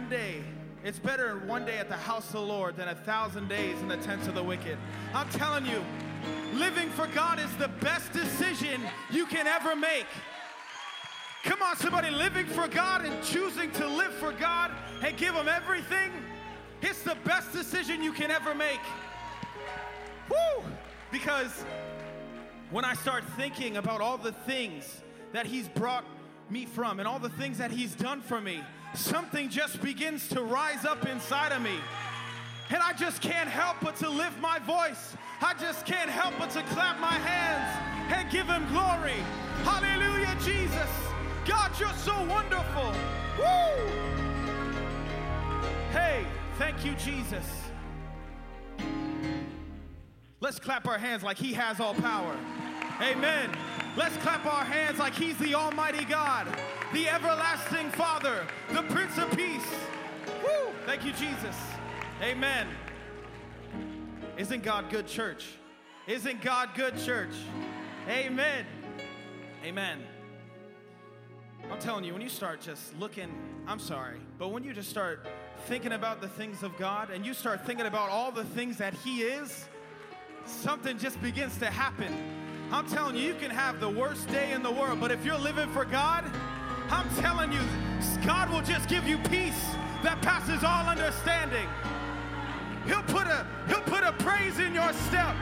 one day. It's better in one day at the house of the Lord than a thousand days in the tents of the wicked. I'm telling you, living for God is the best decision you can ever make. Come on, somebody, living for God and choosing to live for God and give Him everything, it's the best decision you can ever make. Woo! Because when I start thinking about all the things that He's brought me from and all the things that He's done for me, something just begins to rise up inside of me. And I just can't help but to lift my voice. I just can't help but to clap my hands and give him glory. Hallelujah, Jesus. God, you're so wonderful. Woo! Hey, thank you, Jesus. Let's clap our hands like he has all power. Amen. Let's clap our hands like He's the Almighty God, the everlasting Father, the Prince of Peace. Woo! Thank you, Jesus. Amen. Isn't God good, church? Isn't God good, church? Amen. Amen. I'm telling you, when you start just looking, I'm sorry, but when you just start thinking about the things of God and you start thinking about all the things that He is, something just begins to happen. I'm telling you, you can have the worst day in the world, but if you're living for God, I'm telling you, God will just give you peace that passes all understanding. He'll put a he'll put a praise in your step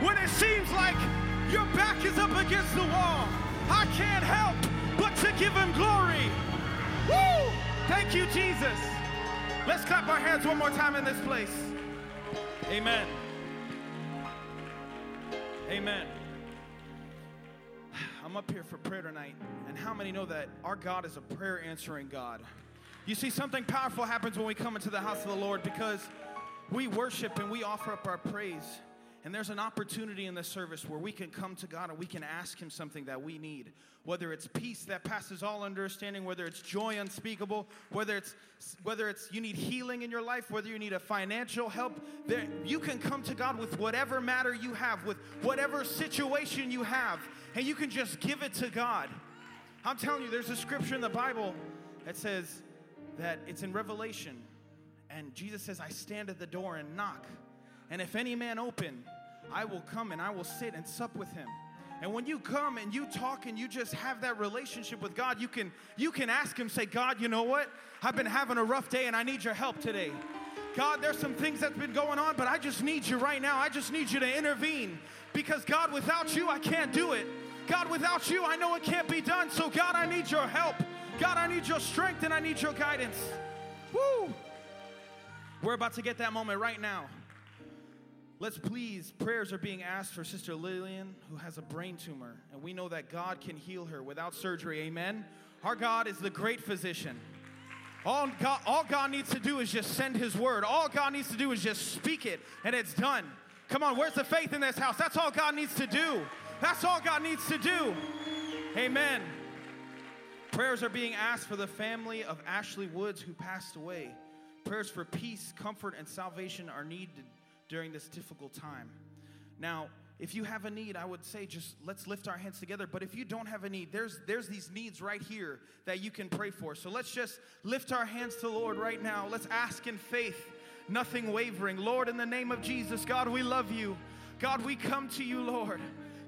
when it seems like your back is up against the wall. I can't help but to give him glory. Woo! Thank you, Jesus. Let's clap our hands one more time in this place. Amen. Amen. I'm up here for prayer tonight, and how many know that our God is a prayer answering God? You see, something powerful happens when we come into the house of the Lord because we worship and we offer up our praise. And there's an opportunity in this service where we can come to God and we can ask Him something that we need. Whether it's peace that passes all understanding, whether it's joy unspeakable, whether it's whether it's you need healing in your life, whether you need a financial help, there, you can come to God with whatever matter you have, with whatever situation you have, and you can just give it to God. I'm telling you, there's a scripture in the Bible that says that it's in Revelation, and Jesus says, I stand at the door and knock. And if any man open, I will come and I will sit and sup with him. And when you come and you talk and you just have that relationship with God, you can you can ask him, say, God, you know what? I've been having a rough day and I need your help today. God, there's some things that's been going on, but I just need you right now. I just need you to intervene. Because God, without you, I can't do it. God, without you, I know it can't be done. So God, I need your help. God, I need your strength and I need your guidance. Woo! We're about to get that moment right now. Let's please, prayers are being asked for Sister Lillian, who has a brain tumor, and we know that God can heal her without surgery. Amen. Our God is the great physician. All God, all God needs to do is just send His word. All God needs to do is just speak it, and it's done. Come on, where's the faith in this house? That's all God needs to do. That's all God needs to do. Amen. Prayers are being asked for the family of Ashley Woods who passed away. Prayers for peace, comfort, and salvation are needed during this difficult time. Now, if you have a need, I would say just let's lift our hands together. But if you don't have a need, there's there's these needs right here that you can pray for. So let's just lift our hands to the Lord right now. Let's ask in faith, nothing wavering. Lord, in the name of Jesus, God, we love you. God, we come to you, Lord.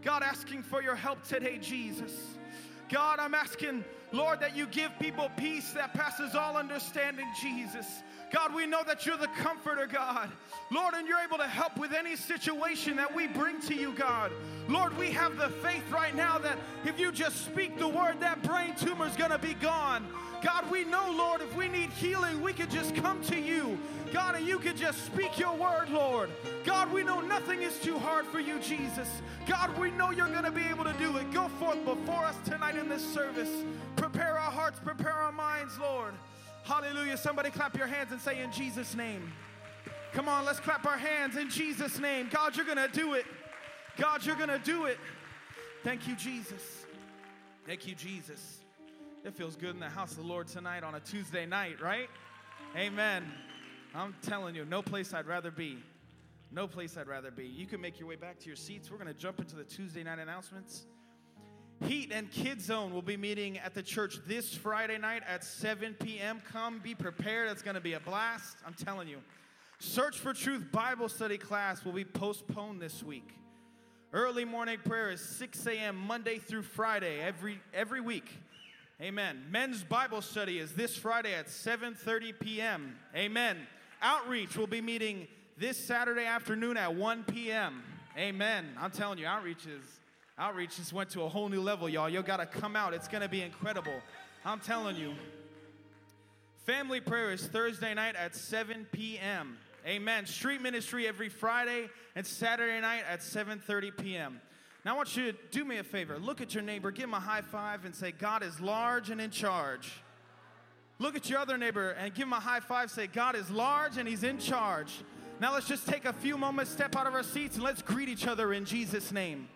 God, asking for your help today, Jesus. God, I'm asking, Lord, that you give people peace that passes all understanding, Jesus. God, we know that you're the comforter, God. Lord, and you're able to help with any situation that we bring to you, God. Lord, we have the faith right now that if you just speak the word, that brain tumor is going to be gone. God, we know, Lord, if we need healing, we could just come to you. God, and you could just speak your word, Lord. God, we know nothing is too hard for you, Jesus. God, we know you're going to be able to do it. Go forth before us tonight in this service. Prepare our hearts, prepare our minds, Lord. Hallelujah. Somebody clap your hands and say, In Jesus' name. Come on, let's clap our hands in Jesus' name. God, you're going to do it. God, you're going to do it. Thank you, Jesus. Thank you, Jesus. It feels good in the house of the Lord tonight on a Tuesday night, right? Amen. I'm telling you, no place I'd rather be. No place I'd rather be. You can make your way back to your seats. We're going to jump into the Tuesday night announcements. Heat and Kid Zone will be meeting at the church this Friday night at 7 p.m. Come be prepared. It's going to be a blast. I'm telling you. Search for Truth Bible study class will be postponed this week. Early morning prayer is 6 a.m. Monday through Friday every every week. Amen. Men's Bible study is this Friday at 7:30 p.m. Amen. Outreach will be meeting this Saturday afternoon at 1 p.m. Amen. I'm telling you, outreach is outreach just went to a whole new level, y'all. You got to come out. It's going to be incredible. I'm telling you. Family prayer is Thursday night at 7 p.m. Amen. Street ministry every Friday and Saturday night at 7:30 p.m. Now I want you to do me a favor. Look at your neighbor, give him a high five, and say, God is large and in charge. Look at your other neighbor and give him a high five. Say, God is large and he's in charge. Now let's just take a few moments, step out of our seats, and let's greet each other in Jesus' name.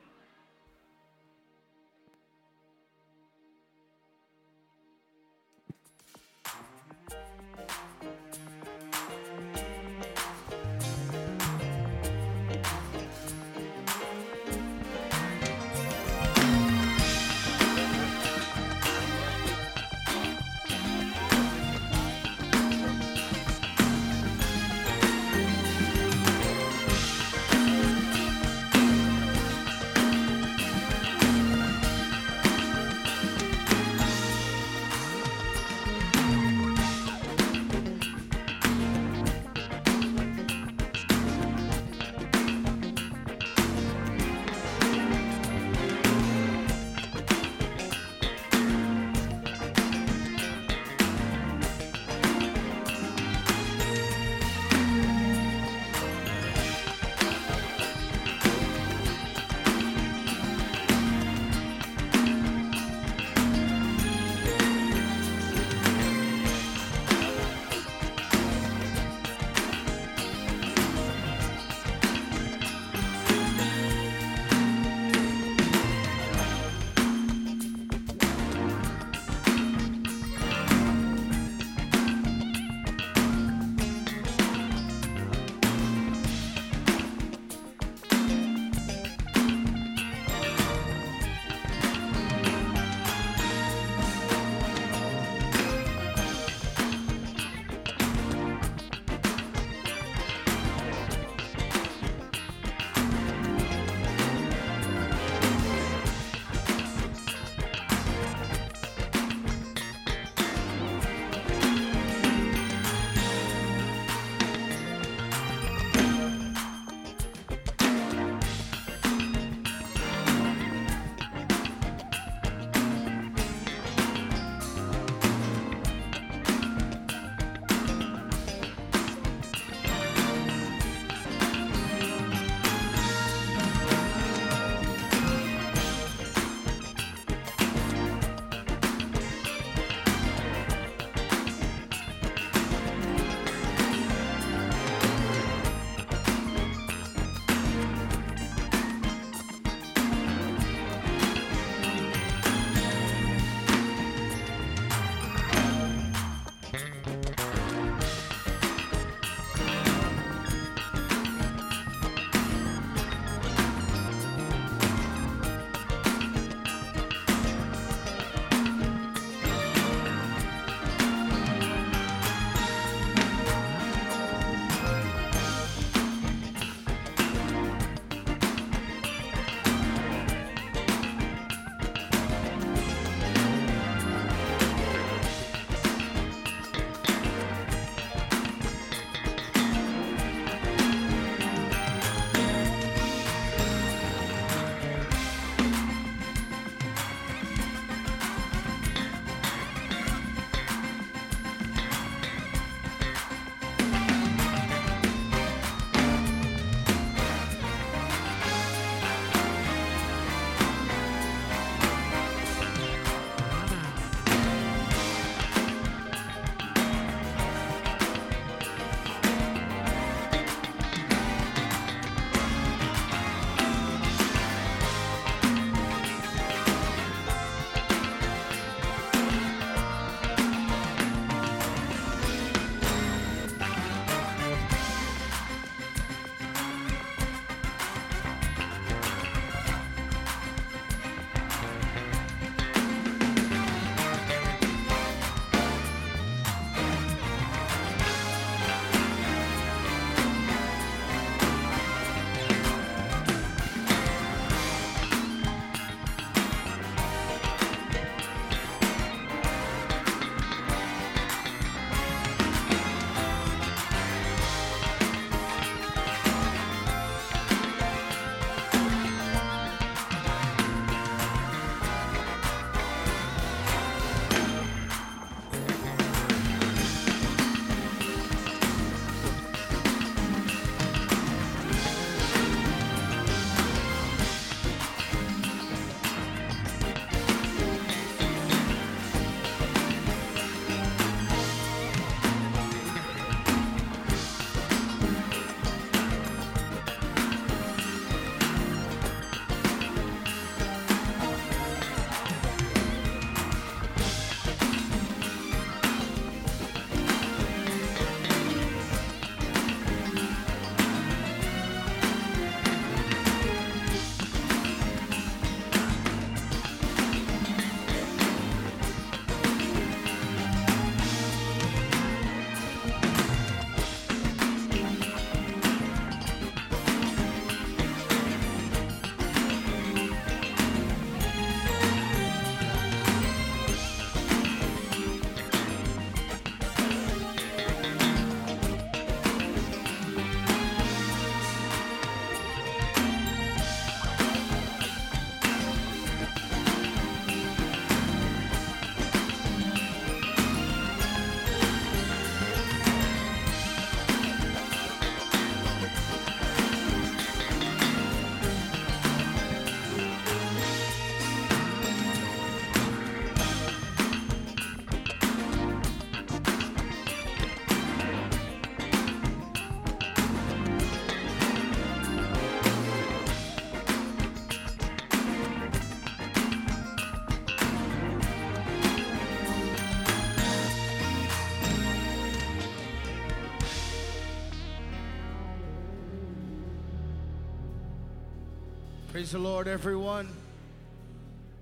Praise the Lord, everyone.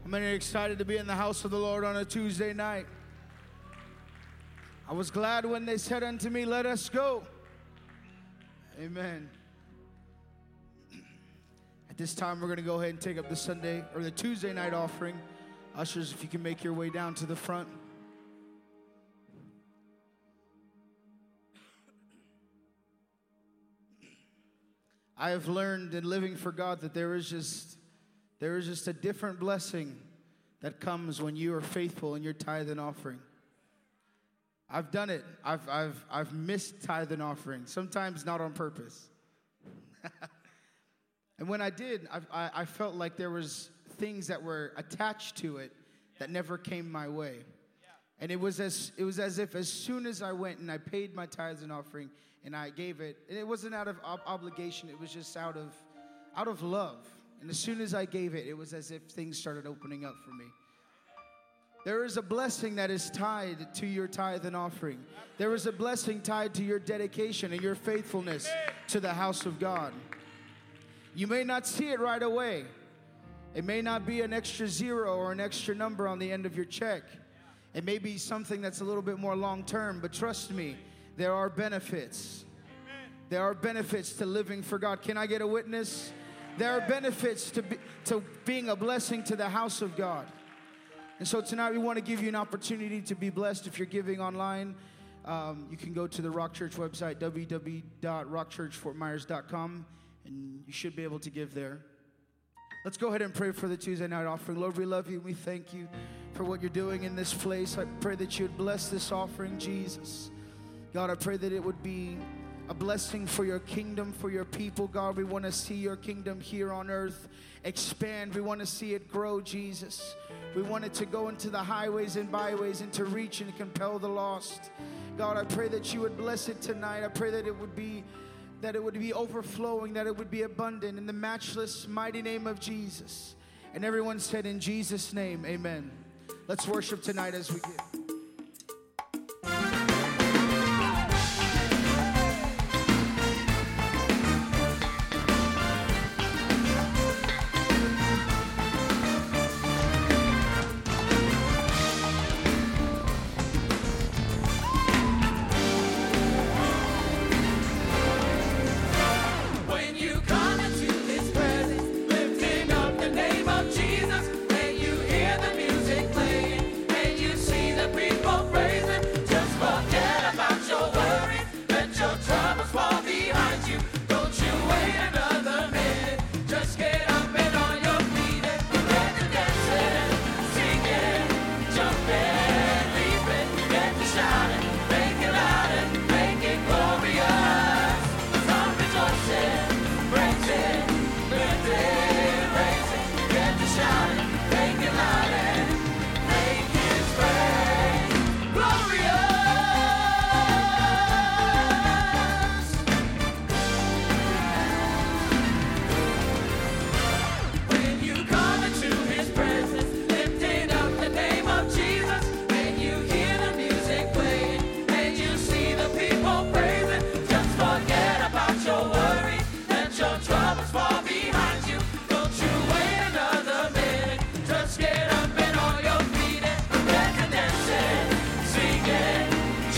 How many are excited to be in the house of the Lord on a Tuesday night? I was glad when they said unto me, Let us go. Amen. At this time, we're going to go ahead and take up the Sunday or the Tuesday night offering. Ushers, if you can make your way down to the front. I have learned in living for God that there is just there is just a different blessing that comes when you are faithful in your tithe and offering. I've done it. I've I've I've missed tithe and offering. Sometimes not on purpose. and when I did, I, I I felt like there was things that were attached to it that never came my way. And it was as it was as if as soon as I went and I paid my tithes and offering and I gave it, and it wasn't out of ob- obligation. It was just out of out of love. And as soon as I gave it, it was as if things started opening up for me. There is a blessing that is tied to your tithe and offering. There is a blessing tied to your dedication and your faithfulness to the house of God. You may not see it right away. It may not be an extra zero or an extra number on the end of your check. It may be something that's a little bit more long term, but trust me, there are benefits. There are benefits to living for God. Can I get a witness? There are benefits to, be, to being a blessing to the house of God. And so tonight we want to give you an opportunity to be blessed. If you're giving online, um, you can go to the Rock Church website, www.rockchurchfortmyers.com, and you should be able to give there. Let's go ahead and pray for the Tuesday night offering. Lord, we love you. We thank you for what you're doing in this place. I pray that you would bless this offering, Jesus. God, I pray that it would be a blessing for your kingdom, for your people. God, we want to see your kingdom here on earth expand. We want to see it grow, Jesus. We want it to go into the highways and byways and to reach and compel the lost. God, I pray that you would bless it tonight. I pray that it would be that it would be overflowing, that it would be abundant in the matchless mighty name of Jesus. And everyone said in Jesus name, amen. Let's worship tonight as we give.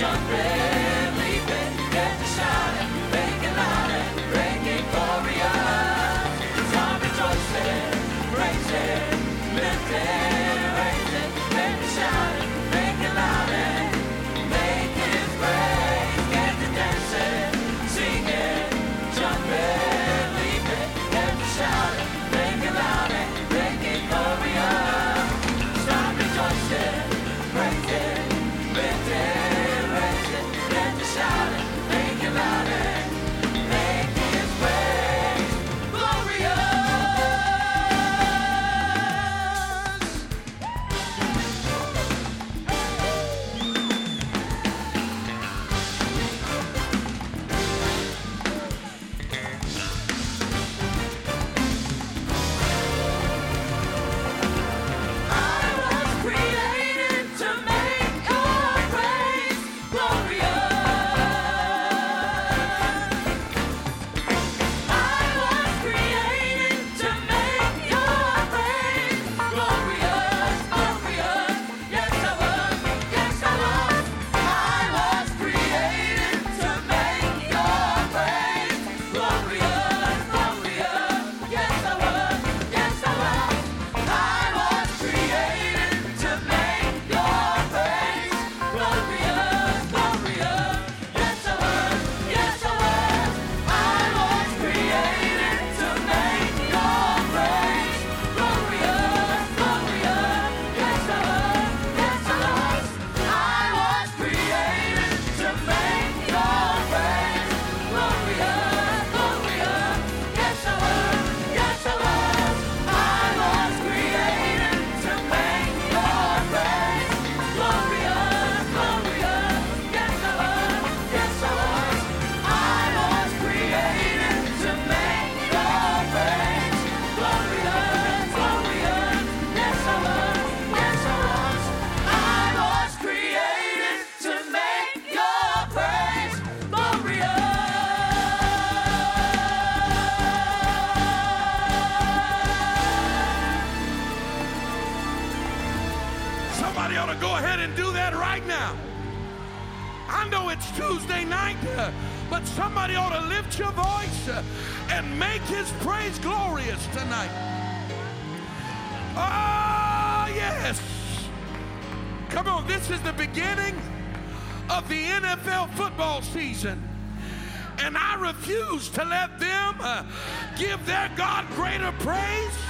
jumping. Do that right now. I know it's Tuesday night, uh, but somebody ought to lift your voice uh, and make his praise glorious tonight. Oh, yes. Come on, this is the beginning of the NFL football season. And I refuse to let them uh, give their God greater praise.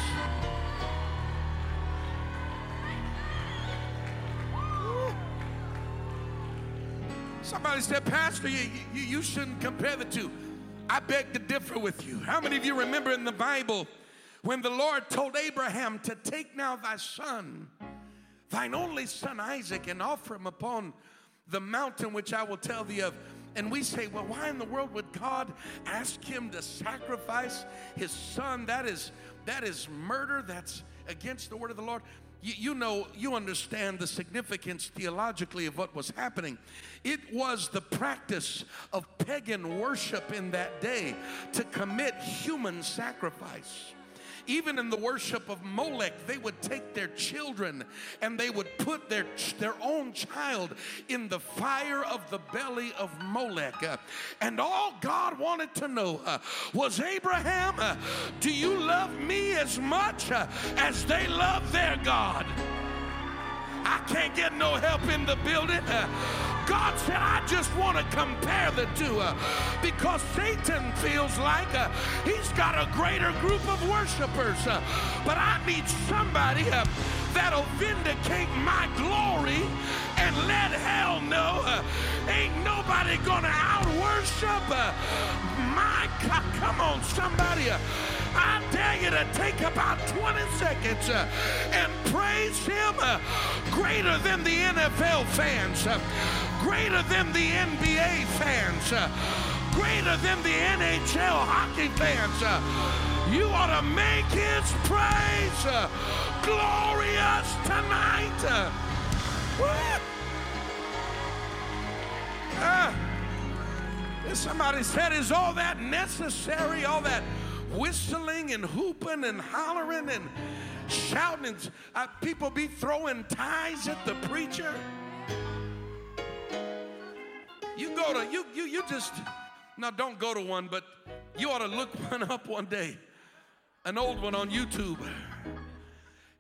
Somebody said, Pastor, you, you, you shouldn't compare the two. I beg to differ with you. How many of you remember in the Bible when the Lord told Abraham to take now thy son, thine only son Isaac, and offer him upon the mountain which I will tell thee of? And we say, well, why in the world would God ask him to sacrifice his son? That is that is murder. That's against the word of the Lord. You, you know, you understand the significance theologically of what was happening. It was the practice of pagan worship in that day to commit human sacrifice. Even in the worship of Molech, they would take their children and they would put their, their own child in the fire of the belly of Molech. Uh, and all God wanted to know uh, was Abraham, uh, do you love me as much as they love their God? I can't get no help in the building. God said, I just want to compare the two uh, because Satan feels like uh, he's got a greater group of worshipers. uh, but I need somebody uh, that'll vindicate my glory and let hell know uh, ain't nobody gonna out worship uh, my God. Come on, somebody. I dare you to take about 20 seconds uh, and praise him uh, greater than the NFL fans, uh, greater than the NBA fans, greater than the NHL hockey fans. you ought to make his praise glorious tonight. uh. Somebody said, Is all that necessary? All that whistling and hooping and hollering and shouting? Uh, people be throwing ties at the preacher? You go to, you, you, you just, now don't go to one, but you ought to look one up one day, an old one on YouTube.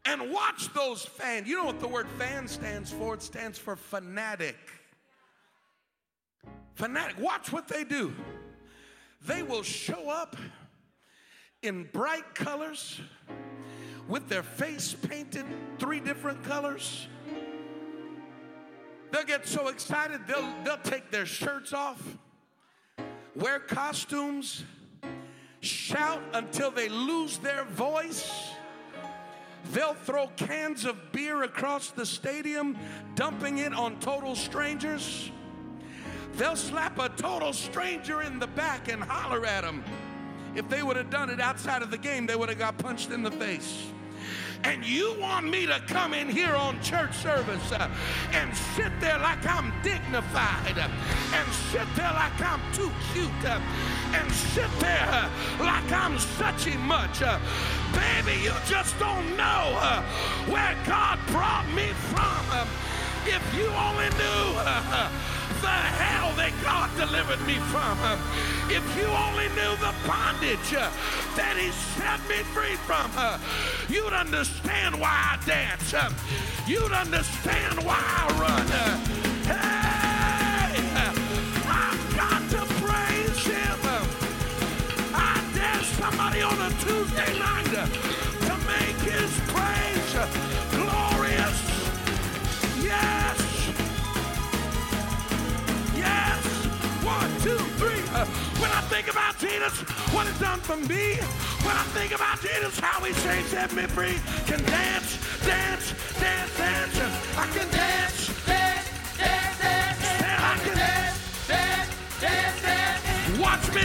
And watch those fans. You know what the word fan stands for? It stands for fanatic fanatic. Watch what they do. They will show up in bright colors with their face painted three different colors. They'll get so excited they'll, they'll take their shirts off, wear costumes, shout until they lose their voice. They'll throw cans of beer across the stadium, dumping it on total strangers. They'll slap a total stranger in the back and holler at them. If they would have done it outside of the game, they would have got punched in the face. And you want me to come in here on church service uh, and sit there like I'm dignified uh, and sit there like I'm too cute uh, and sit there uh, like I'm such a much. Uh, baby, you just don't know uh, where God brought me from. If you only knew the hell that God delivered me from. If you only knew the bondage that He set me free from, you'd understand why I dance. You'd understand why I run. Hey, I've got to praise Him. I dare somebody on a Tuesday night to make His praise two, three. Uh, when I think about Jesus, what He's done for me, when I think about Jesus, how He saved, set me free, can dance, dance, dance, dance. I can dance, dance, dance, dance. Say I can dance, dance, dance, dance. Watch me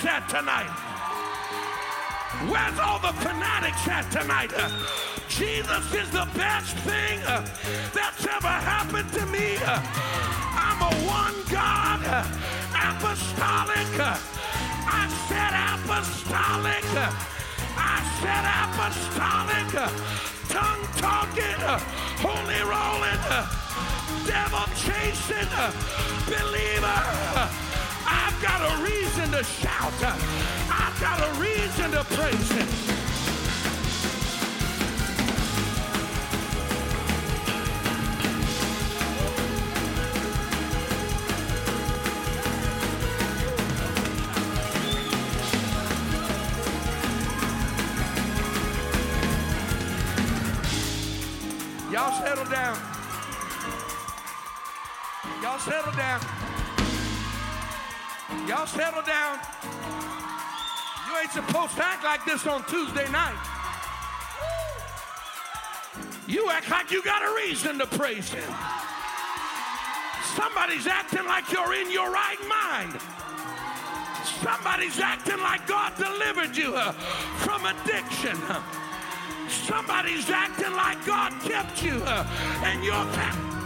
fanatics at tonight? Where's all the fanatics at tonight? Uh, Jesus is the best thing uh, that's ever happened to me. Uh, I'm a one God, uh, apostolic. uh, I said apostolic. uh, I said apostolic. Tongue talking, holy rolling, devil chasing, believer. I've got a reason to shout. I've got a reason to praise him. Y'all settle down. Y'all settle down. Y'all settle down. You ain't supposed to act like this on Tuesday night. You act like you got a reason to praise Him. Somebody's acting like you're in your right mind. Somebody's acting like God delivered you uh, from addiction. Somebody's acting like God kept you uh, and your family.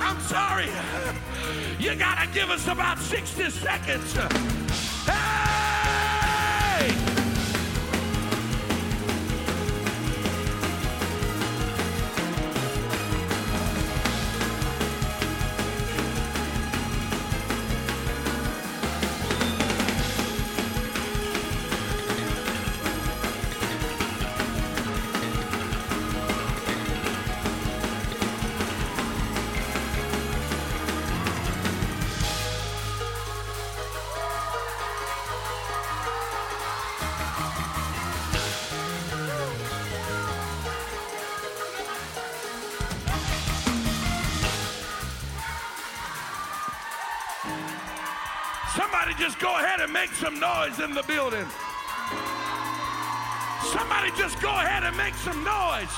I'm sorry. You gotta give us about 60 seconds. Hey! Somebody just go ahead and make some noise in the building. Somebody just go ahead and make some noise.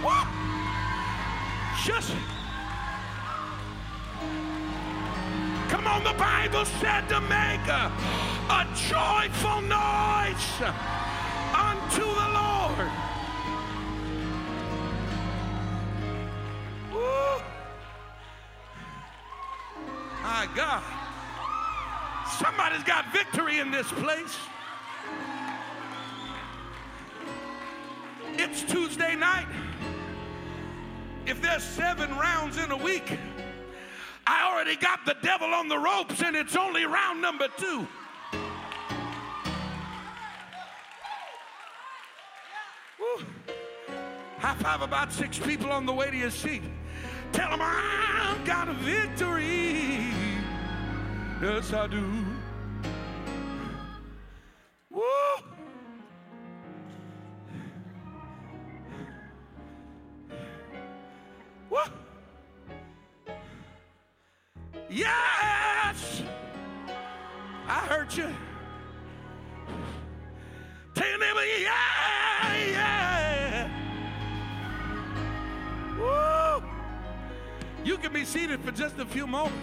What? Just. Come on, the Bible said to make a, a joyful noise God. Somebody's got victory in this place. It's Tuesday night. If there's seven rounds in a week, I already got the devil on the ropes and it's only round number two. Woo. High five about six people on the way to your seat. Tell them I've got a victory. Yes, I do. Woo! Woo! Yes! I heard you. Tell neighbor, yeah, yeah. Woo! You can be seated for just a few moments.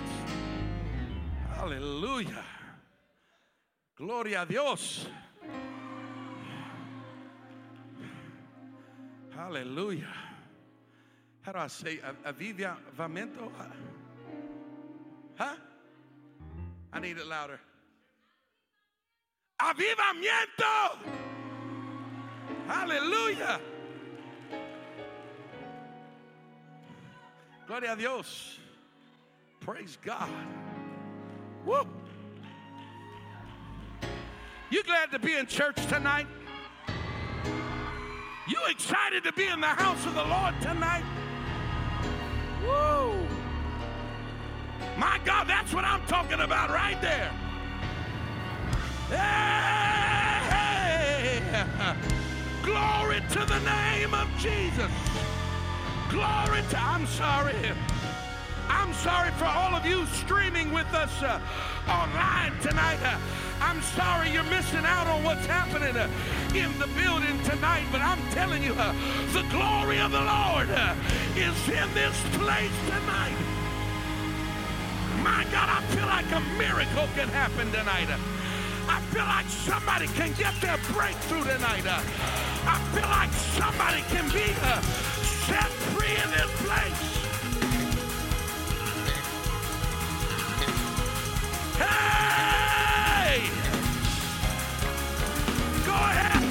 Hallelujah. Gloria a Dios. Hallelujah. How do I say a- avivamiento? Huh? I need it louder. Avivamiento. Hallelujah. Gloria a Dios. Praise God. Woo. You glad to be in church tonight? You excited to be in the house of the Lord tonight? Woo. My God, that's what I'm talking about right there. Hey! Glory to the name of Jesus. Glory to, I'm sorry. I'm sorry for all of you streaming with us uh, online tonight. Uh, I'm sorry you're missing out on what's happening uh, in the building tonight, but I'm telling you, uh, the glory of the Lord uh, is in this place tonight. My God, I feel like a miracle can happen tonight. I feel like somebody can get their breakthrough tonight. I feel like somebody can be uh, set free in this place. Hey! Go ahead.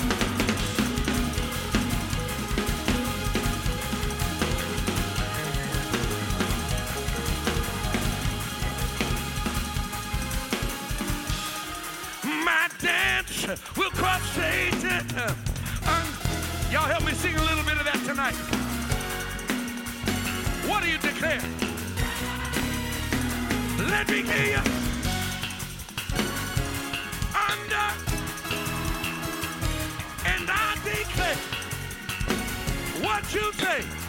My dance will crush Satan. Um, y'all help me sing a little bit of that tonight. What do you declare? Let me hear you. What you say.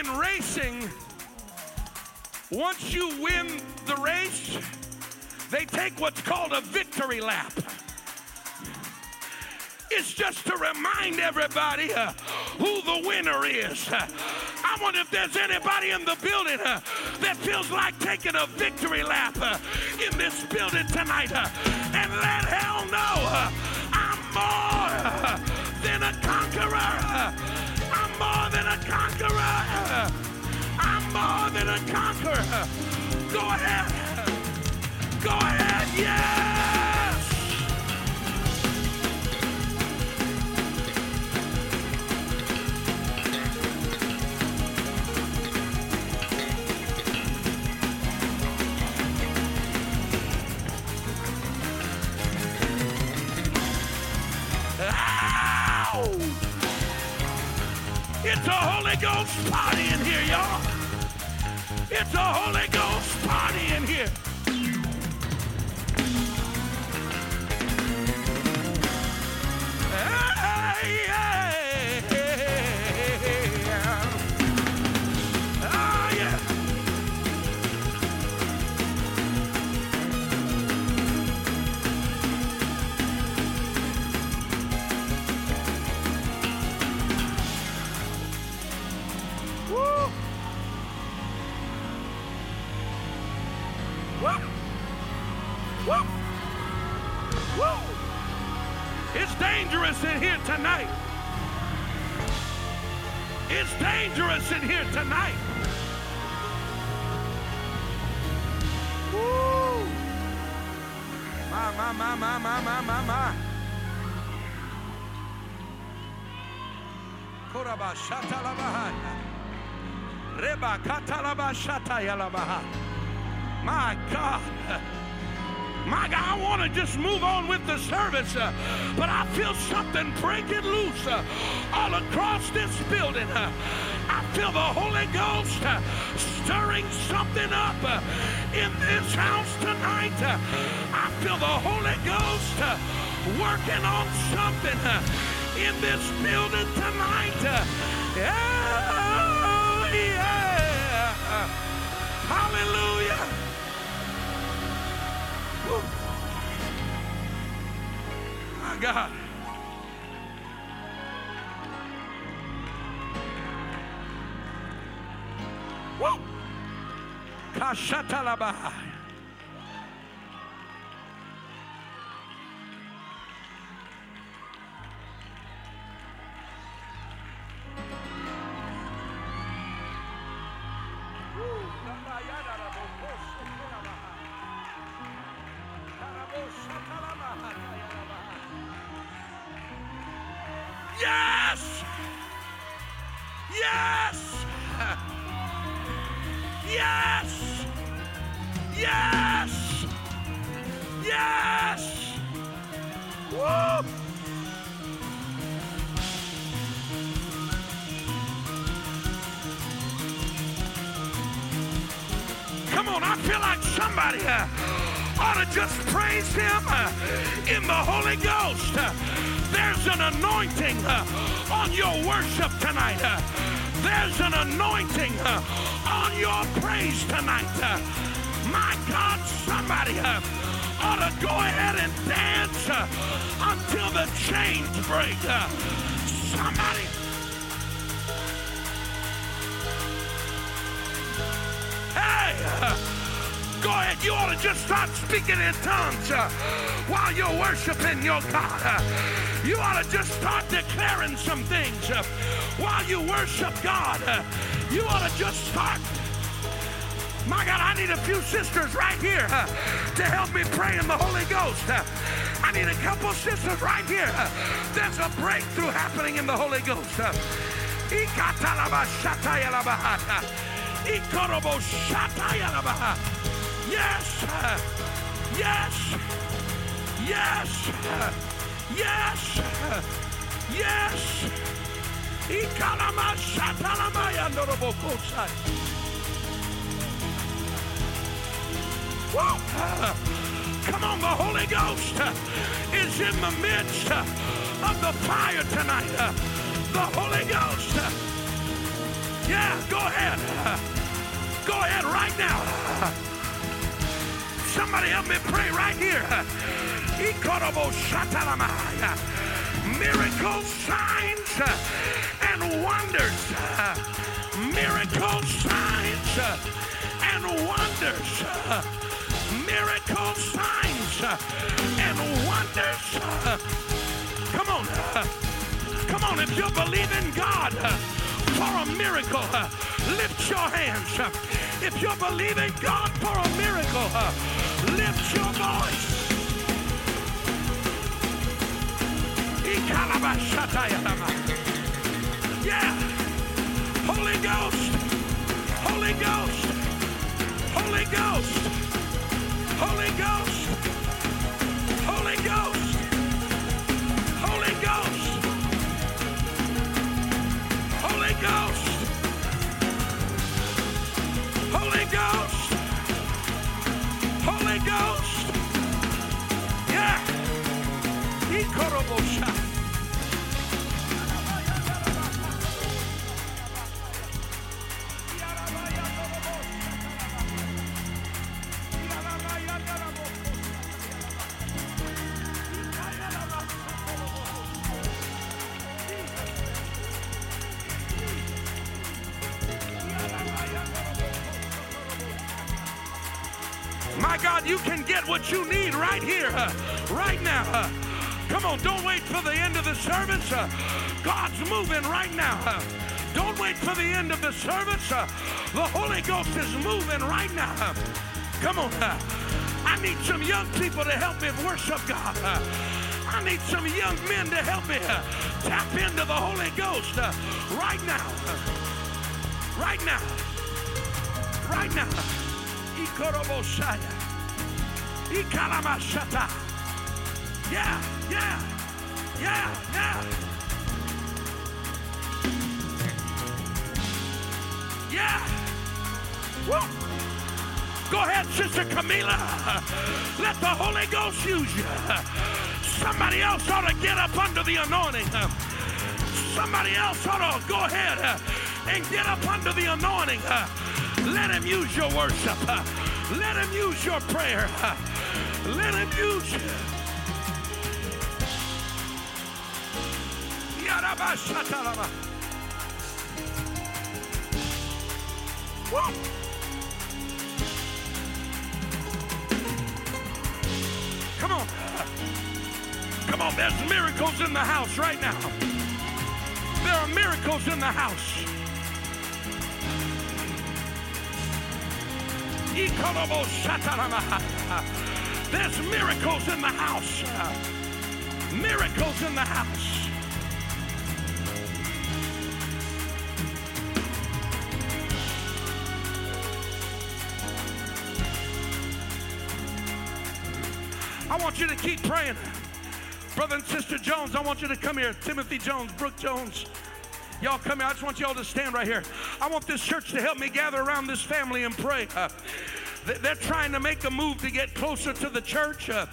In racing, once you win the race, they take what's called a victory lap. It's just to remind everybody uh, who the winner is. Uh, I wonder if there's anybody in the building uh, that feels like taking a victory lap uh, in this building tonight uh, and let hell know uh, I'm more than a conqueror. Than a conqueror. I'm more than a conqueror. Go ahead. Go ahead. Yes. It's a Holy Ghost party in here, y'all. It's a Holy Ghost party in here. Tonight. It's dangerous in here tonight. Woo! My, my, my, my, my, my, my, my. Koraba shatalabahaya. Reba katalaba shatayalabaha. My God. My God, I want to just move on with the service, uh, but I feel something breaking loose uh, all across this building. uh. I feel the Holy Ghost uh, stirring something up uh, in this house tonight. uh. I feel the Holy Ghost working on something in this building tonight. Yeah, yeah. Hallelujah. God. Woo. Some things uh, while you worship God. Uh, you ought to just start. My God, I need a few sisters right here uh, to help me pray in the Holy Ghost. I need a couple sisters right here. There's a breakthrough happening in the Holy Ghost. Yes. Yes. Yes. Yes. Yes. Uh, Come on, the Holy Ghost is in the midst of the fire tonight. The Holy Ghost. Yeah, go ahead. Go ahead right now. Somebody help me pray right here. Miracles, signs, uh, and wonders. Uh, Miracles, signs, uh, and wonders. Uh, Miracles, signs, uh, and wonders. Uh, come on. Come on, if you believe in God for a miracle, lift your hands. If you believe in God for a miracle, lift your voice. Yeah. Holy Ghost. Holy Ghost. Holy Ghost. Holy Ghost. Holy Ghost. Holy Ghost. Holy Ghost. Holy Ghost. Holy Ghost. Yeah. My God, you can get what you need right here, right now. Come on, don't wait for the end of the service. uh. God's moving right now. uh. Don't wait for the end of the service. uh. The Holy Ghost is moving right now. Come on. I need some young people to help me worship God. I need some young men to help me tap into the Holy Ghost right now. Right now. Right now. Ikoroboshaya. Ikalamashata. Yeah, yeah, yeah, yeah. Yeah. Woo. Go ahead, Sister Camila. Let the Holy Ghost use you. Somebody else ought to get up under the anointing. Somebody else ought to go ahead and get up under the anointing. Let him use your worship. Let him use your prayer. Let him use Come on. Come on, there's miracles in the house right now. There are miracles in the house. There's miracles in the house. Miracles in the house. I want you to keep praying. Brother and Sister Jones, I want you to come here. Timothy Jones, Brooke Jones. Y'all come here. I just want y'all to stand right here. I want this church to help me gather around this family and pray. Uh, they're trying to make a move to get closer to the church, uh,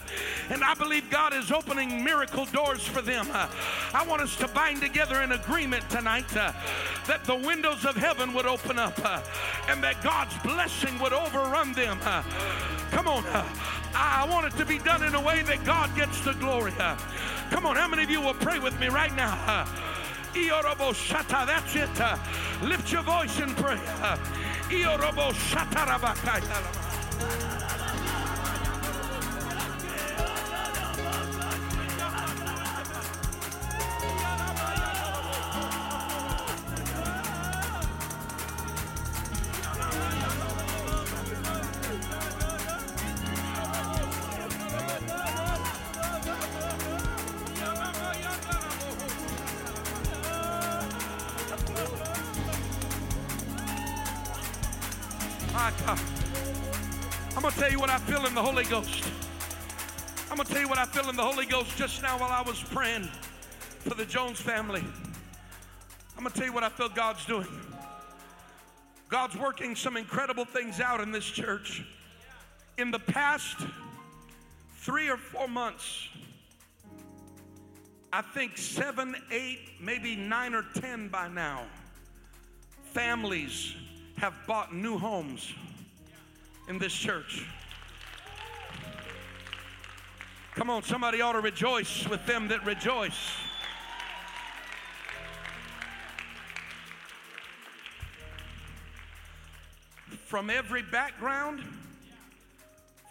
and I believe God is opening miracle doors for them. Uh, I want us to bind together in agreement tonight uh, that the windows of heaven would open up uh, and that God's blessing would overrun them. Uh, come on. Uh, I want it to be done in a way that God gets the glory. Come on, how many of you will pray with me right now? That's it. Lift your voice and pray. Iorobo shata Ghost just now while I was praying for the Jones family. I'm going to tell you what I feel God's doing. God's working some incredible things out in this church. In the past three or four months, I think seven, eight, maybe nine or ten by now, families have bought new homes in this church. Come on, somebody ought to rejoice with them that rejoice. From every background,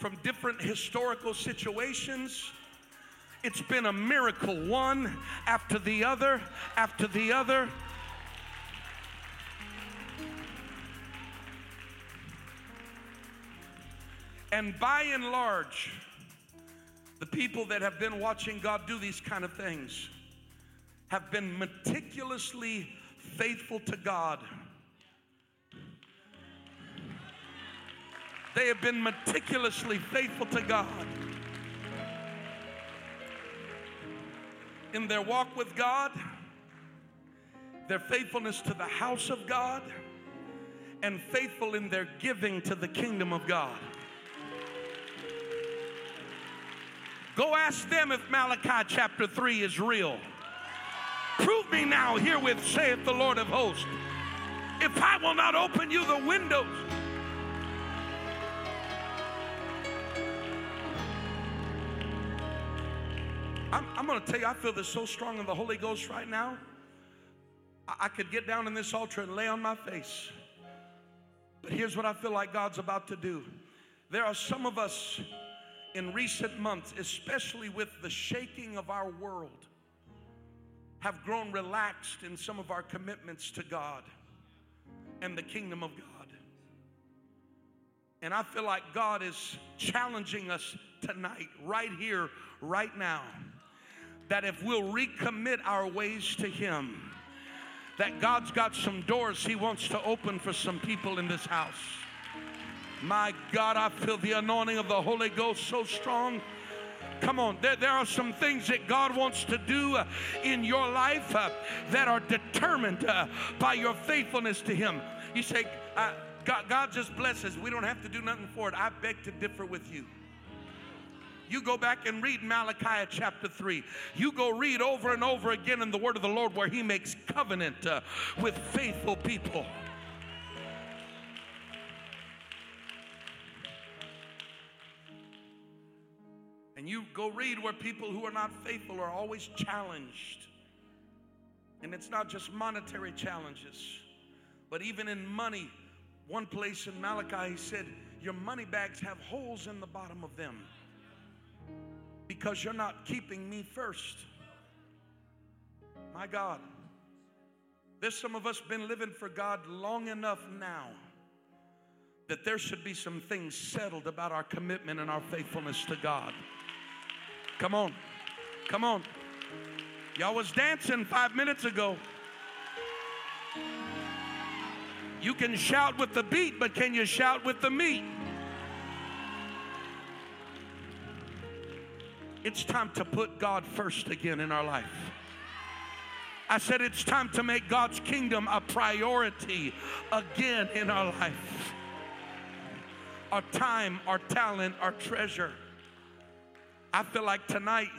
from different historical situations, it's been a miracle, one after the other, after the other. And by and large, the people that have been watching God do these kind of things have been meticulously faithful to God. They have been meticulously faithful to God. In their walk with God, their faithfulness to the house of God, and faithful in their giving to the kingdom of God. Go ask them if Malachi chapter 3 is real. Prove me now herewith, saith the Lord of hosts, if I will not open you the windows. I'm, I'm going to tell you, I feel this so strong in the Holy Ghost right now. I, I could get down in this altar and lay on my face. But here's what I feel like God's about to do. There are some of us in recent months, especially with the shaking of our world, have grown relaxed in some of our commitments to God and the kingdom of God. And I feel like God is challenging us tonight, right here, right now, that if we'll recommit our ways to Him, that God's got some doors He wants to open for some people in this house. My God, I feel the anointing of the Holy Ghost so strong. Come on, there, there are some things that God wants to do uh, in your life uh, that are determined uh, by your faithfulness to Him. You say, uh, God, God just blesses. We don't have to do nothing for it. I beg to differ with you. You go back and read Malachi chapter 3. You go read over and over again in the word of the Lord where He makes covenant uh, with faithful people. And you go read where people who are not faithful are always challenged. And it's not just monetary challenges, but even in money. One place in Malachi, he said, Your money bags have holes in the bottom of them because you're not keeping me first. My God. There's some of us been living for God long enough now that there should be some things settled about our commitment and our faithfulness to God. Come on. Come on. Y'all was dancing five minutes ago. You can shout with the beat, but can you shout with the meat? It's time to put God first again in our life. I said it's time to make God's kingdom a priority again in our life. Our time, our talent, our treasure. I feel like tonight,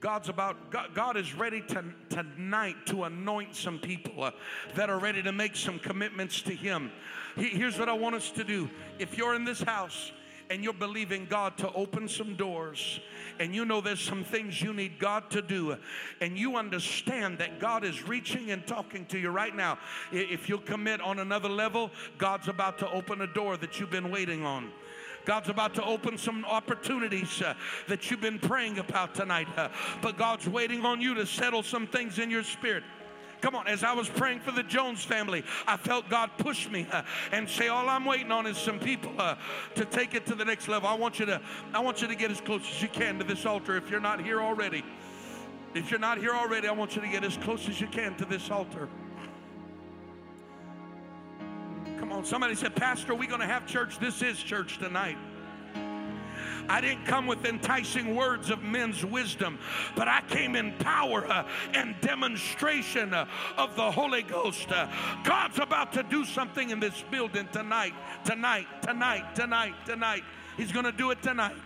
God's about, God, God is ready to, tonight to anoint some people uh, that are ready to make some commitments to Him. He- here's what I want us to do. If you're in this house, and you're believing God to open some doors, and you know there's some things you need God to do, and you understand that God is reaching and talking to you right now. If you'll commit on another level, God's about to open a door that you've been waiting on. God's about to open some opportunities uh, that you've been praying about tonight, uh, but God's waiting on you to settle some things in your spirit. Come on, as I was praying for the Jones family, I felt God push me uh, and say, "All I'm waiting on is some people uh, to take it to the next level." I want you to, I want you to get as close as you can to this altar. If you're not here already, if you're not here already, I want you to get as close as you can to this altar. Come on, somebody said, Pastor, we going to have church. This is church tonight. I didn't come with enticing words of men's wisdom, but I came in power uh, and demonstration uh, of the Holy Ghost. Uh, God's about to do something in this building tonight, tonight, tonight, tonight, tonight. He's going to do it tonight.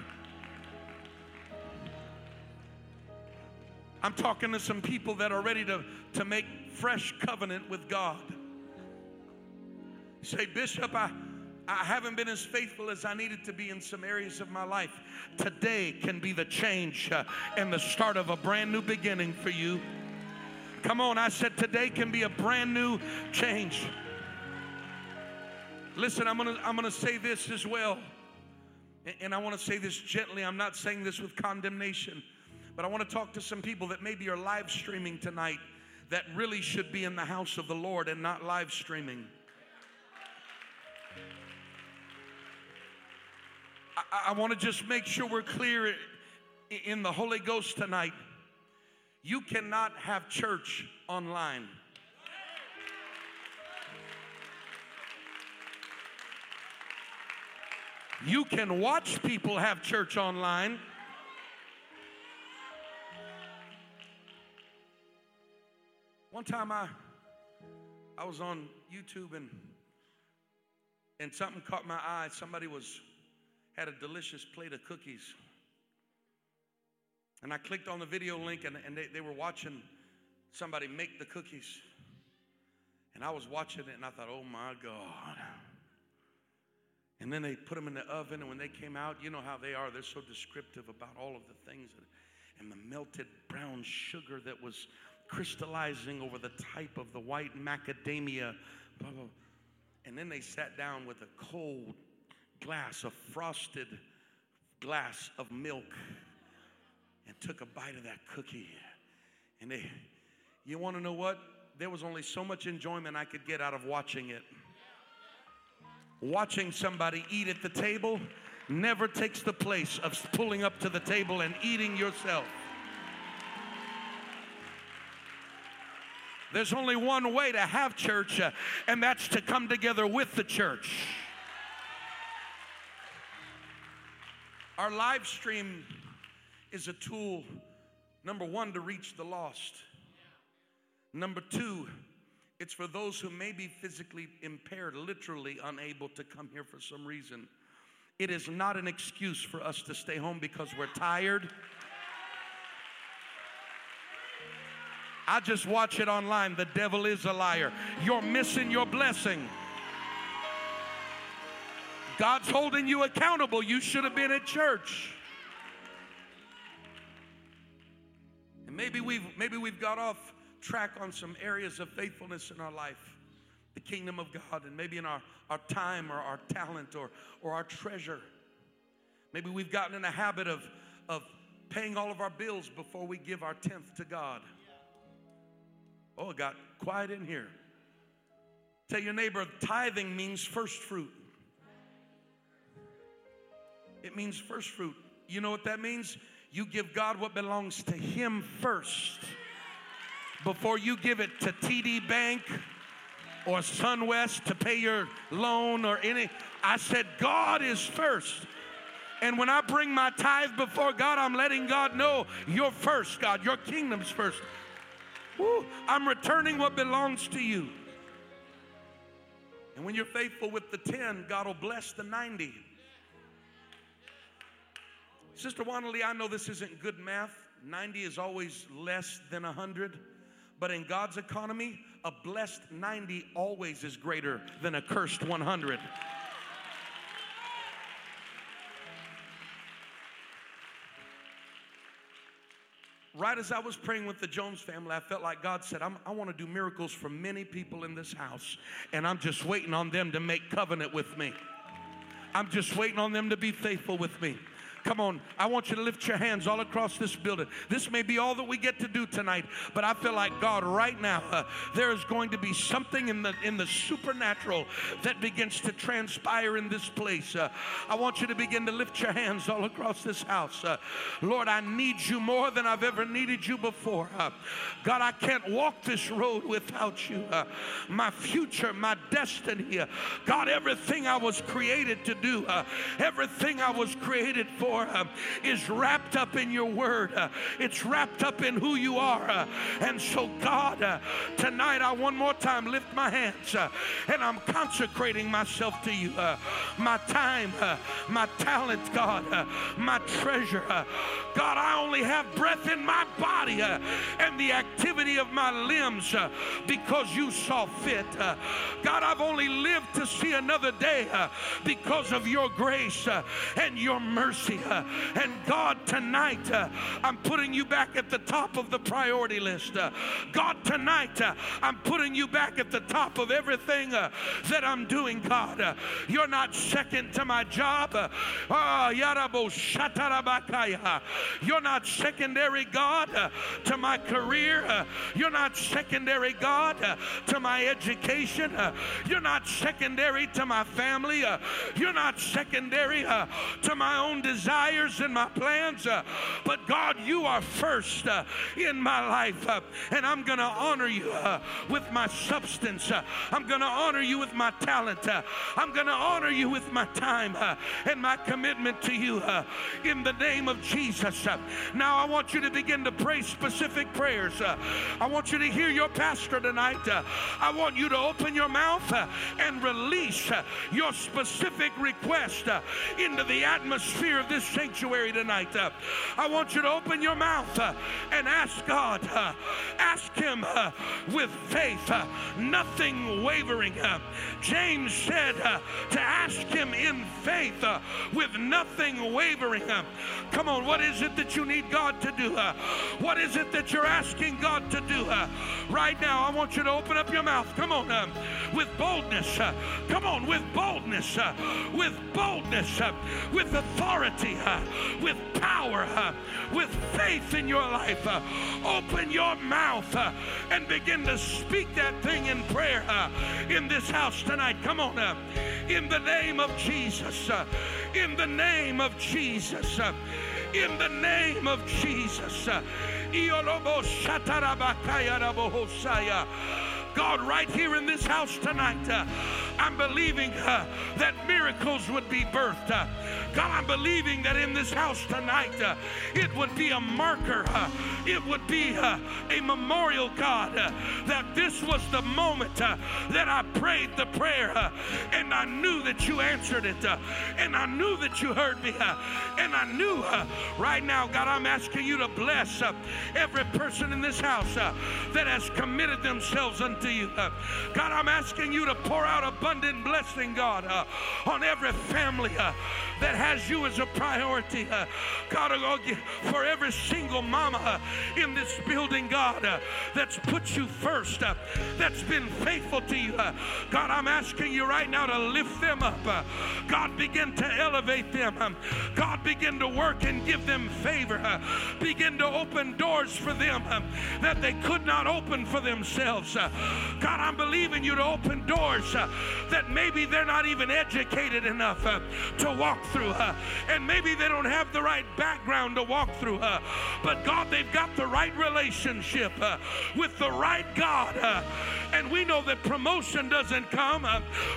I'm talking to some people that are ready to, to make fresh covenant with God. Say, Bishop, I, I haven't been as faithful as I needed to be in some areas of my life. Today can be the change uh, and the start of a brand new beginning for you. Come on, I said today can be a brand new change. Listen, I'm gonna I'm gonna say this as well. And- And I want to say this gently. I'm not saying this with condemnation, but I want to talk to some people that maybe are live streaming tonight that really should be in the house of the Lord and not live streaming. I, I want to just make sure we're clear in the Holy Ghost tonight. You cannot have church online. You can watch people have church online. One time I I was on YouTube and and something caught my eye. Somebody was had a delicious plate of cookies. And I clicked on the video link and, and they, they were watching somebody make the cookies. And I was watching it and I thought, oh my God. And then they put them in the oven, and when they came out, you know how they are. They're so descriptive about all of the things that, and the melted brown sugar that was crystallizing over the type of the white macadamia. Blah, blah. And then they sat down with a cold glass, a frosted glass of milk, and took a bite of that cookie. And they, you want to know what? There was only so much enjoyment I could get out of watching it. Watching somebody eat at the table never takes the place of pulling up to the table and eating yourself. There's only one way to have church, uh, and that's to come together with the church. Our live stream is a tool, number one, to reach the lost. Number two, it's for those who may be physically impaired, literally unable to come here for some reason. It is not an excuse for us to stay home because we're tired. I just watch it online. The devil is a liar. You're missing your blessing. God's holding you accountable. You should have been at church. And maybe we've maybe we've got off track on some areas of faithfulness in our life. The kingdom of God, and maybe in our, our time or our talent or, or our treasure. Maybe we've gotten in a habit of, of paying all of our bills before we give our tenth to God. Oh, it got quiet in here. Tell your neighbor, tithing means first fruit. It means first fruit. You know what that means? You give God what belongs to Him first before you give it to TD Bank or SunWest to pay your loan or any. I said, God is first. And when I bring my tithe before God, I'm letting God know you're first, God. Your kingdom's first. Woo, I'm returning what belongs to you. And when you're faithful with the 10, God will bless the 90. Sister Wannalee, I know this isn't good math. 90 is always less than 100. But in God's economy, a blessed 90 always is greater than a cursed 100. Right as I was praying with the Jones family, I felt like God said, i want to do miracles for many people in this house, and I'm just waiting on them to make covenant with me. I'm just waiting on them to be faithful with me. Come on, I want you to lift your hands all across this building. This may be all that we get to do tonight, but I feel like God right now, uh, there is going to be something in the in the supernatural that begins to transpire in this place. Uh, I want you to begin to lift your hands all across this house. Uh, Lord, I need you more than I've ever needed you before. Uh, God, I can't walk this road without you. Uh, my future, my destiny, uh, God, everything I was created to do, everything I was created for for is wrapped up in your word. Uh, it's wrapped up in who you are. Uh, and so, God, uh, tonight I one more time lift my hands uh, and I'm consecrating myself to you. Uh, my time, uh, my talent, God, my treasure. God, I only have breath in my body and the activity of my limbs because you saw fit. God, I've only lived to see another day because of your grace and your mercy. Uh, and God, tonight, uh, I'm putting you back at the top of the priority list. Uh, God, tonight, uh, I'm putting you back at the top of everything uh, that I'm doing, God. Uh, you're not second to my job. Ah, You're not secondary, God, to my career. You're not secondary, God, to my education. You're not secondary to my family. You're not secondary to my own desire desires and my plans. Uh, but God, you are first uh, in my life. Uh, and I'm going to honor you uh, with my substance. Uh, I'm going to honor you with my talent. Uh, I'm going to honor you with my time and my commitment to you in the name of Jesus. now, I want you to begin to pray specific prayers. I want you to hear your pastor tonight. I want you to open your mouth and release your specific request into the atmosphere of this this sanctuary tonight, uh, I want you to open your mouth uh, and ask God, uh, ask Him uh, with faith, uh, nothing wavering. Uh, James said to ask Him in faith with nothing wavering. come on, what is it that you need God to do? what is it that you're asking God to do? right now, I want you to open up your mouth. Come on, um, with boldness. come on, with boldness. with boldness. with authority with power, with faith in your life. Open your mouth and begin to speak that thing in prayer in this house tonight. Come on, in the name of Jesus. in the name of Jesus. in the name of Jesus. God, right here in this house tonight, uh, I'm believing uh, that miracles would be birthed. Uh, God, I'm believing that in this house tonight, uh, it would be a marker, uh, it would be uh, a memorial, God, that this was the moment that I prayed the prayer and I knew that you answered it and I knew that you heard me and I knew right now, God, I'm asking you to bless every person in this house that has committed themselves unto to you. Uh, God, I'm asking you to pour out abundant blessing, God, uh, on every family uh, that has you as a priority. Uh, God, uh, for every single mama uh, in this building, God, that's put you first, that's been faithful to you. God, I'm asking you right now to lift them up. God, begin to elevate them. Um, God, begin to work and give them favor. begin to open doors for them um, that they could not open for themselves. God, I'm believing you to open doors uh, that maybe they're not even educated enough uh, to walk through, uh, and maybe they don't have the right background to walk through. Uh, but God, they've got the right relationship uh, with the right God. uh, and we know that promotion doesn't come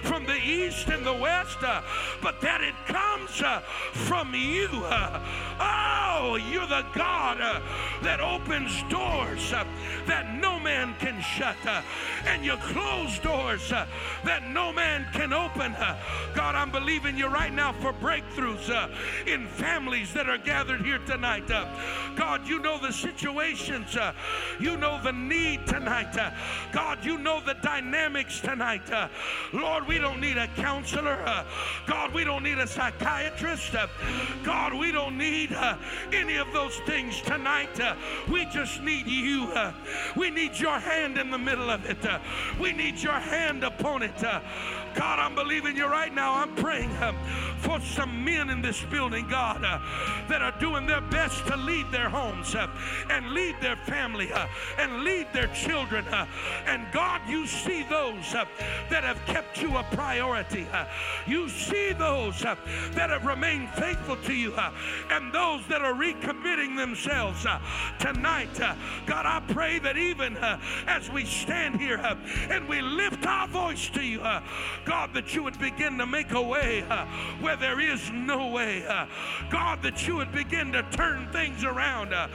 from the east and the west, but that it comes from you. oh, you're the God that opens doors that no man can shut, and you close doors that no man can open. God, I'm believing you right now for breakthroughs in families that are gathered here tonight. God, you know the situations, you know the need tonight. God, you know the dynamics tonight. Lord, we don't need a counselor. God, we don't need a psychiatrist. God, we don't need any of those things tonight. We just need you. We need your hand in the middle of it. Uh. We need your hand upon it. God, I'm believing you right now. I'm praying uh, for some men in this building, God, uh, that are doing their best to lead their homes uh, and lead their family uh, and lead their children. uh, and God, you see those uh, that have kept you a priority. you see those that have remained faithful to you and those that are recommitting themselves tonight. God, I pray that even as we stand here and we lift our voice to you, God, that you would begin to make a way uh, where there is no way. uh, God, that you would begin to turn things around. uh,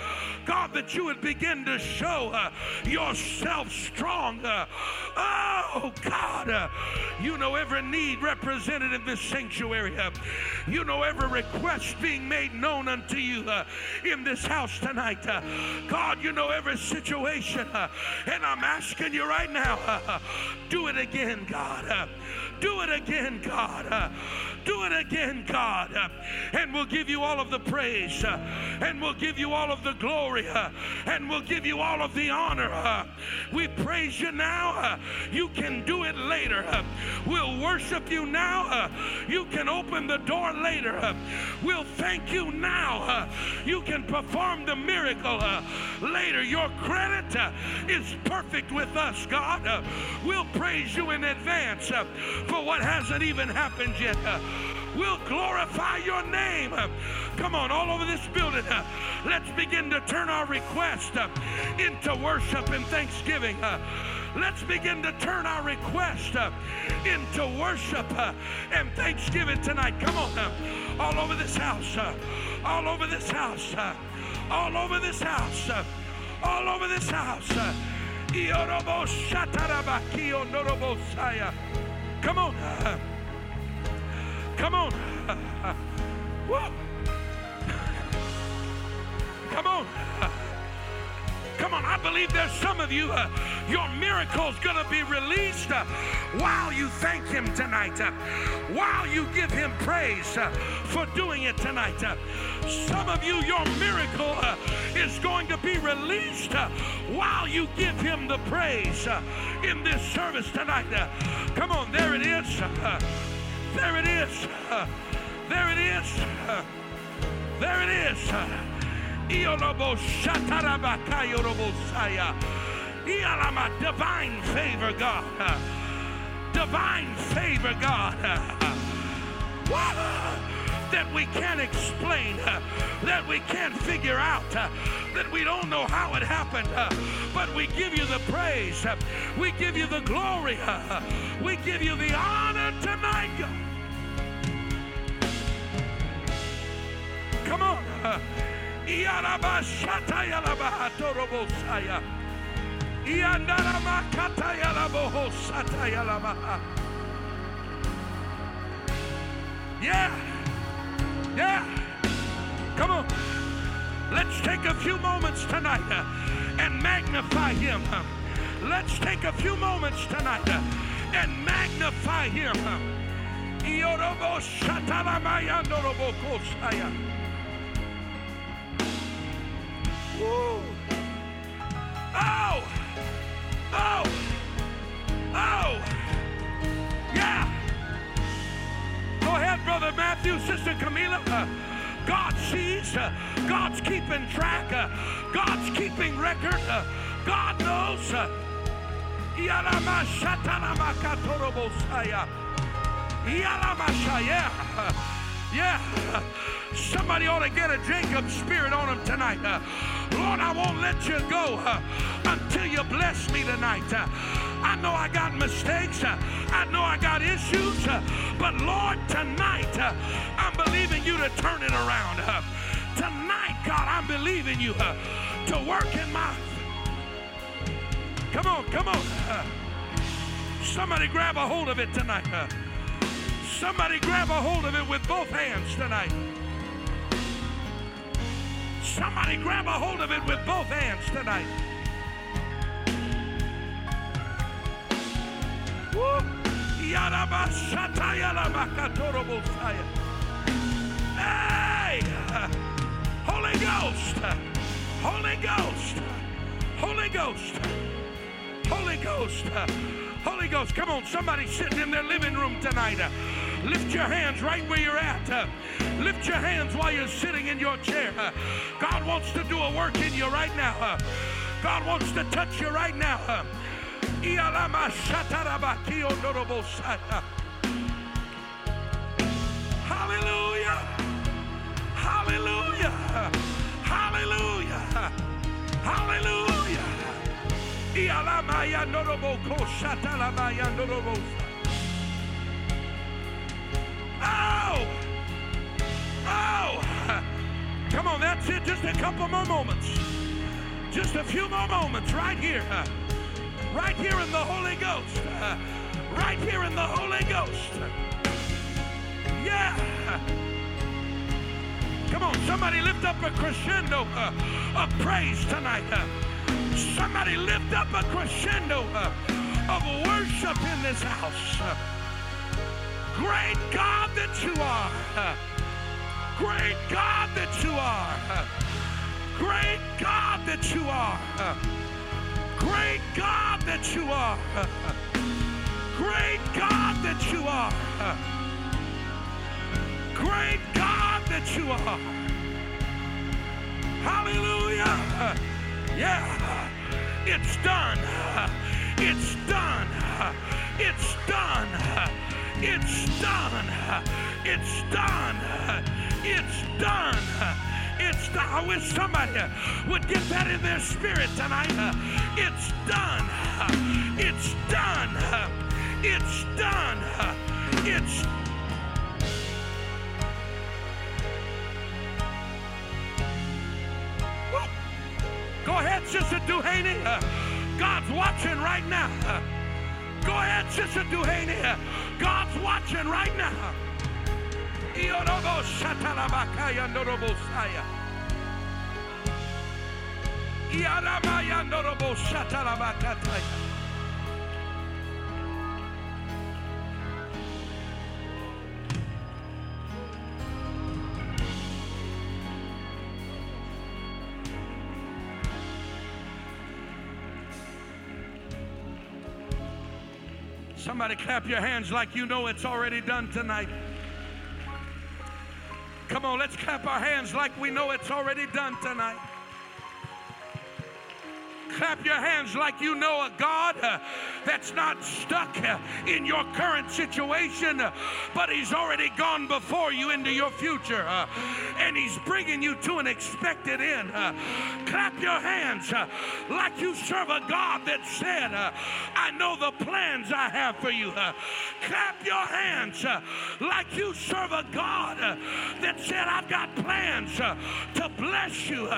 God, that you would begin to show uh, yourself strong. uh, oh, God, uh, you know every need represented in this sanctuary. you know every request being made known unto you in this house tonight. God, you know every situation. and I'm asking you right now, do it again, God. Do it again, God. Do it again, God. uh, and we'll give you all of the praise. uh, and we'll give you all of the glory. uh, and we'll give you all of the honor. Uh. we praise you now. Uh. you can do it later. Uh. we'll worship you now. you can open the door later. we'll thank you now. you can perform the miracle later. Your credit is perfect with us, God. We'll praise you in advance for what hasn't even happened yet. We'll glorify your name. Come on, all over this building. let's begin to turn our request into worship and thanksgiving. Let's begin to turn our request uh, into worship uh, and thanksgiving tonight. Come on, uh, all over this house, all over this house, all over this house, all over this house. Come on, come on, come on. Come on, I believe there's some of you, uh, your miracle's gonna be released uh, while you thank Him tonight, uh, while you give Him praise uh, for doing it tonight. Uh, some of you, your miracle uh, is going to be released while you give Him the praise in this service tonight. Come on, there it is. There it is. There it is. There it is. Divine favor, God. Divine favor, God. That we can't explain, that we can't figure out, that we don't know how it happened, but we give you the praise, we give you the glory, we give you the honor tonight. Yeah. Yeah. Come on. Let's take a few moments tonight uh, and magnify him. Let's take a few moments tonight uh, and magnify him. Uh. Yeah! Go ahead, Brother Matthew, Sister Camila. Uh, God sees. Uh, God's keeping track. Uh, God's keeping record. Uh, God knows. Uh, Yalamashatalamakatoroboshaya. Yalamashaya. Yeah. Somebody ought to get a Jacob spirit on them tonight. Uh, Lord, I won't let you go uh, until you bless me tonight. Uh, I know I got mistakes. Uh, I know I got issues. Uh, but Lord, tonight uh, I'm believing you to turn it around. Tonight, God, I'm believing you to work in my. Come on, come on. Somebody grab a hold of it tonight. Somebody grab a hold of it with both hands tonight. Somebody grab a hold of it with both hands tonight. Hey! Holy Ghost! Holy Ghost! Holy Ghost! Holy Ghost! Holy Ghost! Come on, somebody sitting in their living room tonight. uh, Lift your hands right where you're at. uh, Lift your hands while you're sitting in your chair. uh, God wants to do a work in you right now. uh, God wants to touch you right now. Ialama yandoroboko shatalama yandorobosa. Oh! Oh! Come on, that's it. Just a couple more moments. Just a few more moments right here. Right here in the Holy Ghost. Right here in the Holy Ghost. Yeah. Come on, somebody lift up a crescendo of praise tonight. Somebody lift up a crescendo of worship in this house. Great God that you are. Great God that you are. Great God that you are. Great God that you are. Great God that you are. Great God that you are. Hallelujah. Yeah. It's done. Uh, It's done. Uh, It's done. Uh, It's done. Uh, It's done. Uh, It's done. Uh, It's done. I wish somebody uh, would get that in their spirit tonight. Uh, It's done. Uh, It's done. Uh, It's done. Uh, It's Woo. Go ahead, Sister Duhaney. Uh, God's watching right now. Uh, go ahead, Sister Duhaney. Uh, God's watching right now. Shatalabakataya. Somebody clap your hands like you know it's already done tonight. Come on, let's clap our hands like we know it's already done tonight. Clap your hands like you know a God uh, that's not stuck uh, in your current situation, uh, but He's already gone before you into your future, uh, and He's bringing you to an expected end. Uh. Clap your hands uh, like you serve a God that said, I know the plans I have for you. Clap your hands like you serve a God that said, I've got plans to bless you.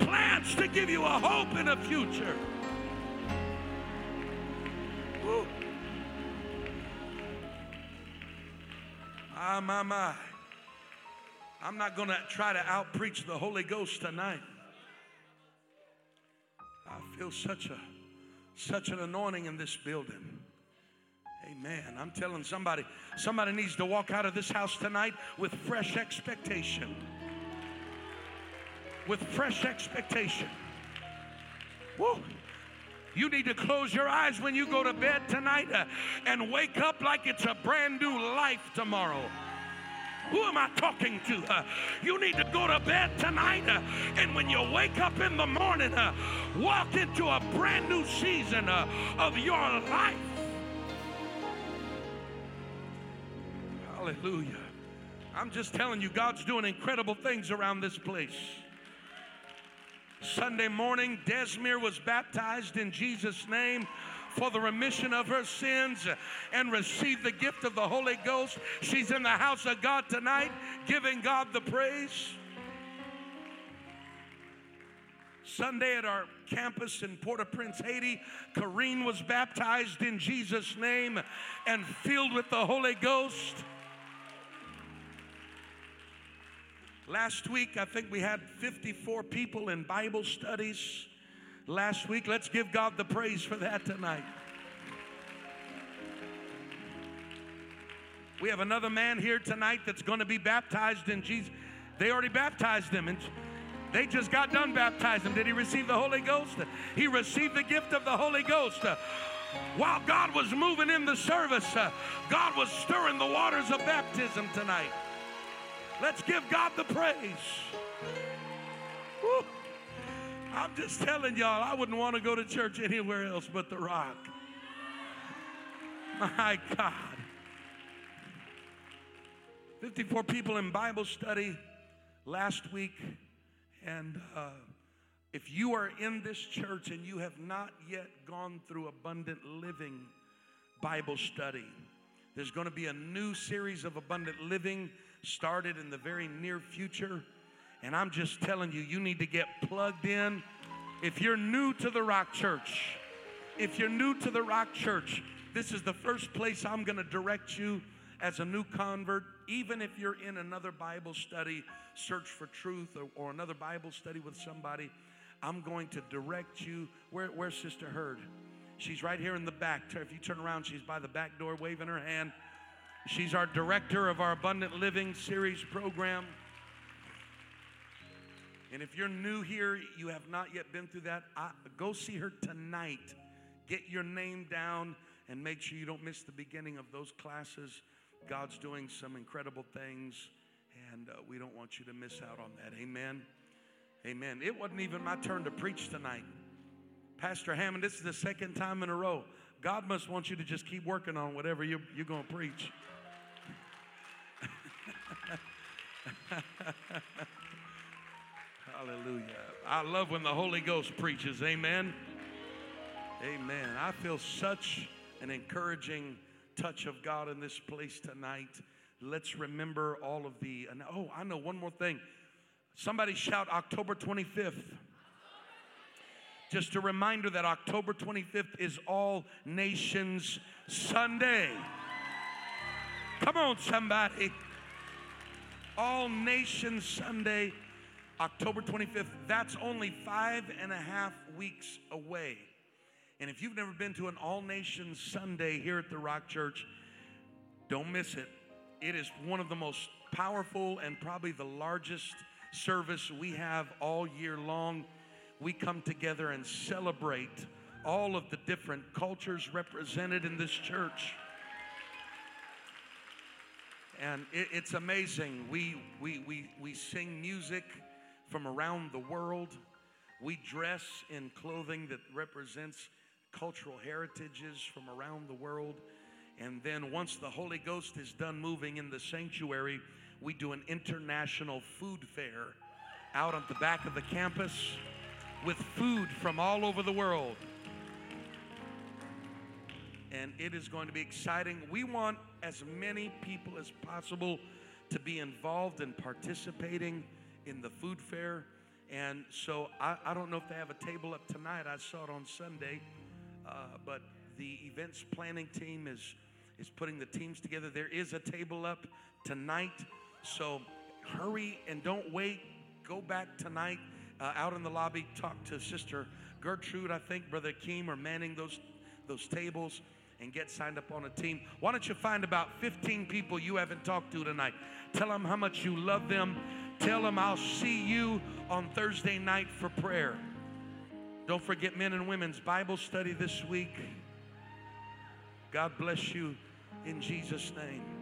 Plans to give you a hope and a future. Woo. Ah, my, my. I'm not going to try to outpreach the Holy Ghost tonight. I feel such a such an anointing in this building. Amen. I'm telling somebody, somebody needs to walk out of this house tonight with fresh expectation with fresh expectation. Woo. You need to close your eyes when you go to bed tonight uh, and wake up like it's a brand new life tomorrow. Who am I talking to? Uh, you need to go to bed tonight, uh, and when you wake up in the morning, uh, walk into a brand new season uh, of your life. Hallelujah. I'm just telling you, God's doing incredible things around this place. Sunday morning, Desmere was baptized in Jesus' name for the remission of her sins and received the gift of the Holy Ghost. She's in the house of God tonight, giving God the praise. Sunday at our campus in Port au Prince, Haiti, Kareen was baptized in Jesus' name and filled with the Holy Ghost. Last week, I think we had 54 people in Bible studies. Last week, let's give God the praise for that tonight. We have another man here tonight that's going to be baptized in Jesus. They already baptized him, and they just got done baptizing. Did he receive the Holy Ghost? He received the gift of the Holy Ghost. While God was moving in the service, uh, God was stirring the waters of baptism tonight. Let's give God the praise. Woo. I'm just telling y'all, I wouldn't want to go to church anywhere else but the rock. My God. 54 people in Bible study last week. And uh, if you are in this church and you have not yet gone through abundant living Bible study, there's going to be a new series of abundant living started in the very near future. And I'm just telling you, you need to get plugged in. If you're new to the Rock Church, if you're new to the Rock Church, this is the first place I'm going to direct you as a new convert. Even if you're in another Bible study, search for truth, or, or another Bible study with somebody, I'm going to direct you. Where, where's Sister Hurd? She's right here in the back. If you turn around, she's by the back door waving her hand. She's our director of our Abundant Living series program. And if you're new here, you have not yet been through that, I, go see her tonight. Get your name down and make sure you don't miss the beginning of those classes. God's doing some incredible things, and uh, we don't want you to miss out on that. Amen. Amen. It wasn't even my turn to preach tonight. Pastor Hammond, this is the second time in a row. God must want you to just keep working on whatever you're, you're going to preach. Hallelujah. I love when the Holy Ghost preaches. Amen. Amen. I feel such an encouraging touch of God in this place tonight. Let's remember all of the. And oh, I know one more thing. Somebody shout October 25th. Just a reminder that October 25th is All Nations Sunday. Come on, somebody. All Nations Sunday, October 25th. That's only five and a half weeks away. And if you've never been to an All Nations Sunday here at the Rock Church, don't miss it. It is one of the most powerful and probably the largest service we have all year long. We come together and celebrate all of the different cultures represented in this church. And it, it's amazing. We, we, we, we sing music from around the world. We dress in clothing that represents cultural heritages from around the world. And then once the Holy Ghost is done moving in the sanctuary, we do an international food fair out on the back of the campus with food from all over the world. And it is going to be exciting. We want as many people as possible to be involved and participating in the food fair. And so I, I don't know if they have a table up tonight. I saw it on Sunday. Uh, but the events planning team is, is putting the teams together. There is a table up tonight. So hurry and don't wait. Go back tonight uh, out in the lobby. Talk to Sister Gertrude, I think, Brother Keem are manning those, those tables and get signed up on a team. Why don't you find about 15 people you haven't talked to tonight? Tell them how much you love them. Tell them I'll see you on Thursday night for prayer. Don't forget men and women's Bible study this week. God bless you in Jesus' name.